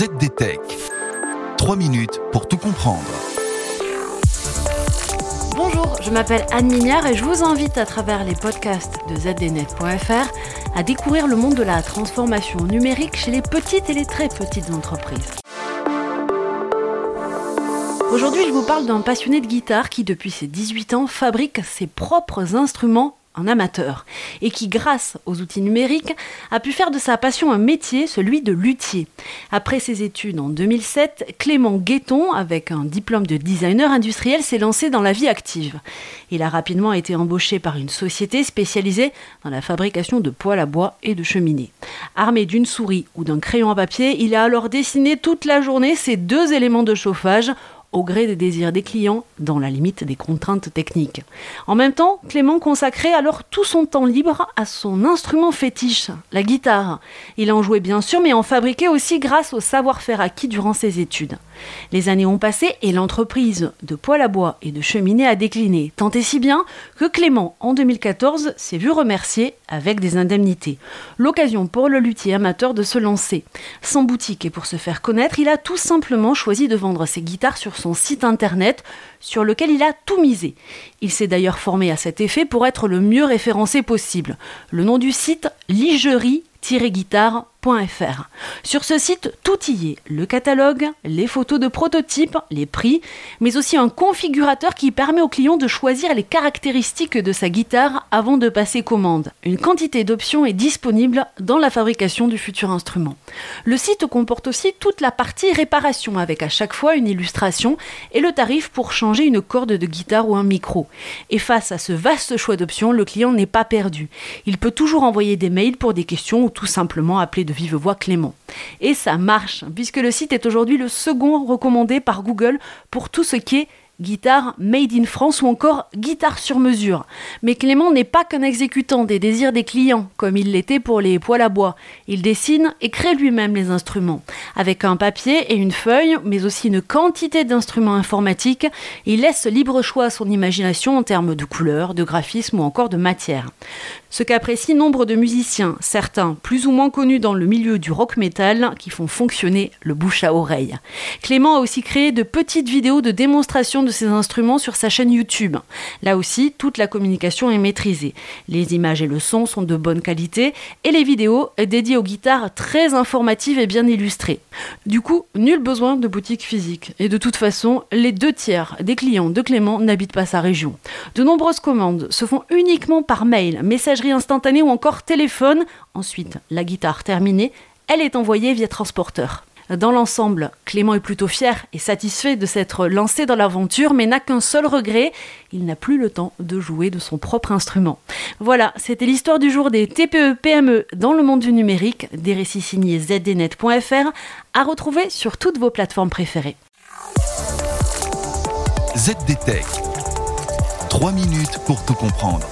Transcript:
ZDTech. 3 minutes pour tout comprendre. Bonjour, je m'appelle Anne Mignard et je vous invite à travers les podcasts de zdnet.fr à découvrir le monde de la transformation numérique chez les petites et les très petites entreprises. Aujourd'hui, je vous parle d'un passionné de guitare qui, depuis ses 18 ans, fabrique ses propres instruments un amateur, et qui, grâce aux outils numériques, a pu faire de sa passion un métier, celui de luthier. Après ses études en 2007, Clément Guetton, avec un diplôme de designer industriel, s'est lancé dans la vie active. Il a rapidement été embauché par une société spécialisée dans la fabrication de poêles à bois et de cheminées. Armé d'une souris ou d'un crayon à papier, il a alors dessiné toute la journée ces deux éléments de chauffage au gré des désirs des clients, dans la limite des contraintes techniques. En même temps, Clément consacrait alors tout son temps libre à son instrument fétiche, la guitare. Il en jouait bien sûr, mais en fabriquait aussi grâce au savoir-faire acquis durant ses études. Les années ont passé et l'entreprise de poêle à bois et de cheminée a décliné, tant et si bien que Clément, en 2014, s'est vu remercier avec des indemnités. L'occasion pour le luthier amateur de se lancer. Sans boutique et pour se faire connaître, il a tout simplement choisi de vendre ses guitares sur son site internet sur lequel il a tout misé. Il s'est d'ailleurs formé à cet effet pour être le mieux référencé possible. Le nom du site, ligerie-guitare sur ce site, tout y est. Le catalogue, les photos de prototypes, les prix, mais aussi un configurateur qui permet au client de choisir les caractéristiques de sa guitare avant de passer commande. Une quantité d'options est disponible dans la fabrication du futur instrument. Le site comporte aussi toute la partie réparation avec à chaque fois une illustration et le tarif pour changer une corde de guitare ou un micro. Et face à ce vaste choix d'options, le client n'est pas perdu. Il peut toujours envoyer des mails pour des questions ou tout simplement appeler vive voix Clément. Et ça marche, puisque le site est aujourd'hui le second recommandé par Google pour tout ce qui est guitare made in France ou encore guitare sur mesure. Mais Clément n'est pas qu'un exécutant des désirs des clients, comme il l'était pour les poils à bois. Il dessine et crée lui-même les instruments. Avec un papier et une feuille, mais aussi une quantité d'instruments informatiques, il laisse libre choix à son imagination en termes de couleurs, de graphisme ou encore de matière. Ce qu'apprécient nombre de musiciens, certains plus ou moins connus dans le milieu du rock metal, qui font fonctionner le bouche à oreille. Clément a aussi créé de petites vidéos de démonstration ses instruments sur sa chaîne YouTube. Là aussi, toute la communication est maîtrisée. Les images et le son sont de bonne qualité et les vidéos dédiées aux guitares très informatives et bien illustrées. Du coup, nul besoin de boutique physique. Et de toute façon, les deux tiers des clients de Clément n'habitent pas sa région. De nombreuses commandes se font uniquement par mail, messagerie instantanée ou encore téléphone. Ensuite, la guitare terminée, elle est envoyée via transporteur. Dans l'ensemble, Clément est plutôt fier et satisfait de s'être lancé dans l'aventure, mais n'a qu'un seul regret, il n'a plus le temps de jouer de son propre instrument. Voilà, c'était l'histoire du jour des TPE-PME dans le monde du numérique, des récits signés zdnet.fr, à retrouver sur toutes vos plateformes préférées. ZDTech. 3 minutes pour tout comprendre.